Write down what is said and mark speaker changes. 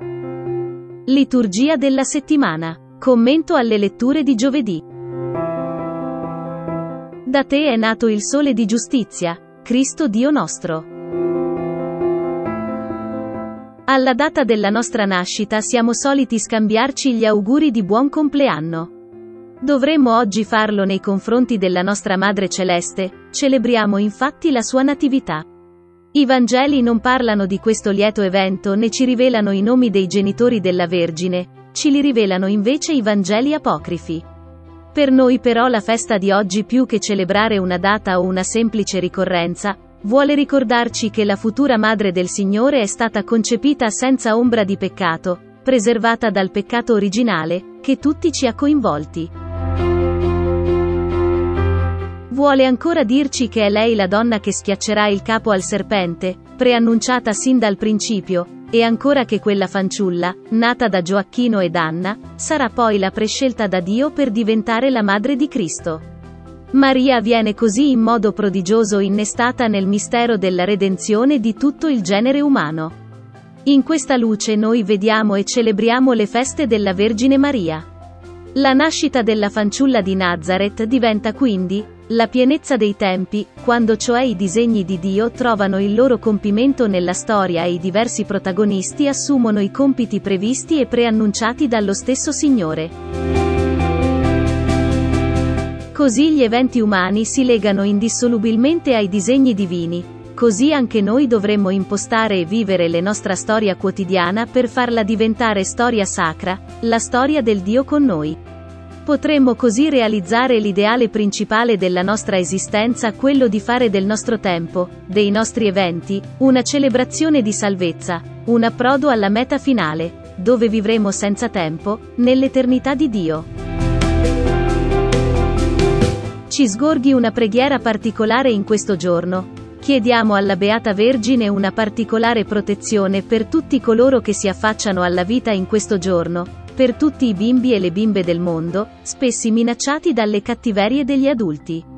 Speaker 1: Liturgia della settimana. Commento alle letture di giovedì. Da te è nato il sole di giustizia, Cristo Dio nostro. Alla data della nostra nascita siamo soliti scambiarci gli auguri di buon compleanno. Dovremmo oggi farlo nei confronti della nostra Madre Celeste, celebriamo infatti la sua natività. I Vangeli non parlano di questo lieto evento né ci rivelano i nomi dei genitori della Vergine, ci li rivelano invece i Vangeli apocrifi. Per noi però la festa di oggi più che celebrare una data o una semplice ricorrenza, vuole ricordarci che la futura Madre del Signore è stata concepita senza ombra di peccato, preservata dal peccato originale, che tutti ci ha coinvolti. Vuole ancora dirci che è lei la donna che schiaccerà il capo al serpente, preannunciata sin dal principio, e ancora che quella fanciulla, nata da Gioacchino ed Anna, sarà poi la prescelta da Dio per diventare la madre di Cristo. Maria viene così in modo prodigioso innestata nel mistero della redenzione di tutto il genere umano. In questa luce noi vediamo e celebriamo le feste della Vergine Maria. La nascita della fanciulla di Nazareth diventa quindi, la pienezza dei tempi, quando cioè i disegni di Dio trovano il loro compimento nella storia e i diversi protagonisti assumono i compiti previsti e preannunciati dallo stesso Signore. Così gli eventi umani si legano indissolubilmente ai disegni divini, così anche noi dovremmo impostare e vivere la nostra storia quotidiana per farla diventare storia sacra, la storia del Dio con noi. Potremmo così realizzare l'ideale principale della nostra esistenza, quello di fare del nostro tempo, dei nostri eventi, una celebrazione di salvezza, un approdo alla meta finale, dove vivremo senza tempo, nell'eternità di Dio. Ci sgorghi una preghiera particolare in questo giorno. Chiediamo alla Beata Vergine una particolare protezione per tutti coloro che si affacciano alla vita in questo giorno, per tutti i bimbi e le bimbe del mondo, spessi minacciati dalle cattiverie degli adulti.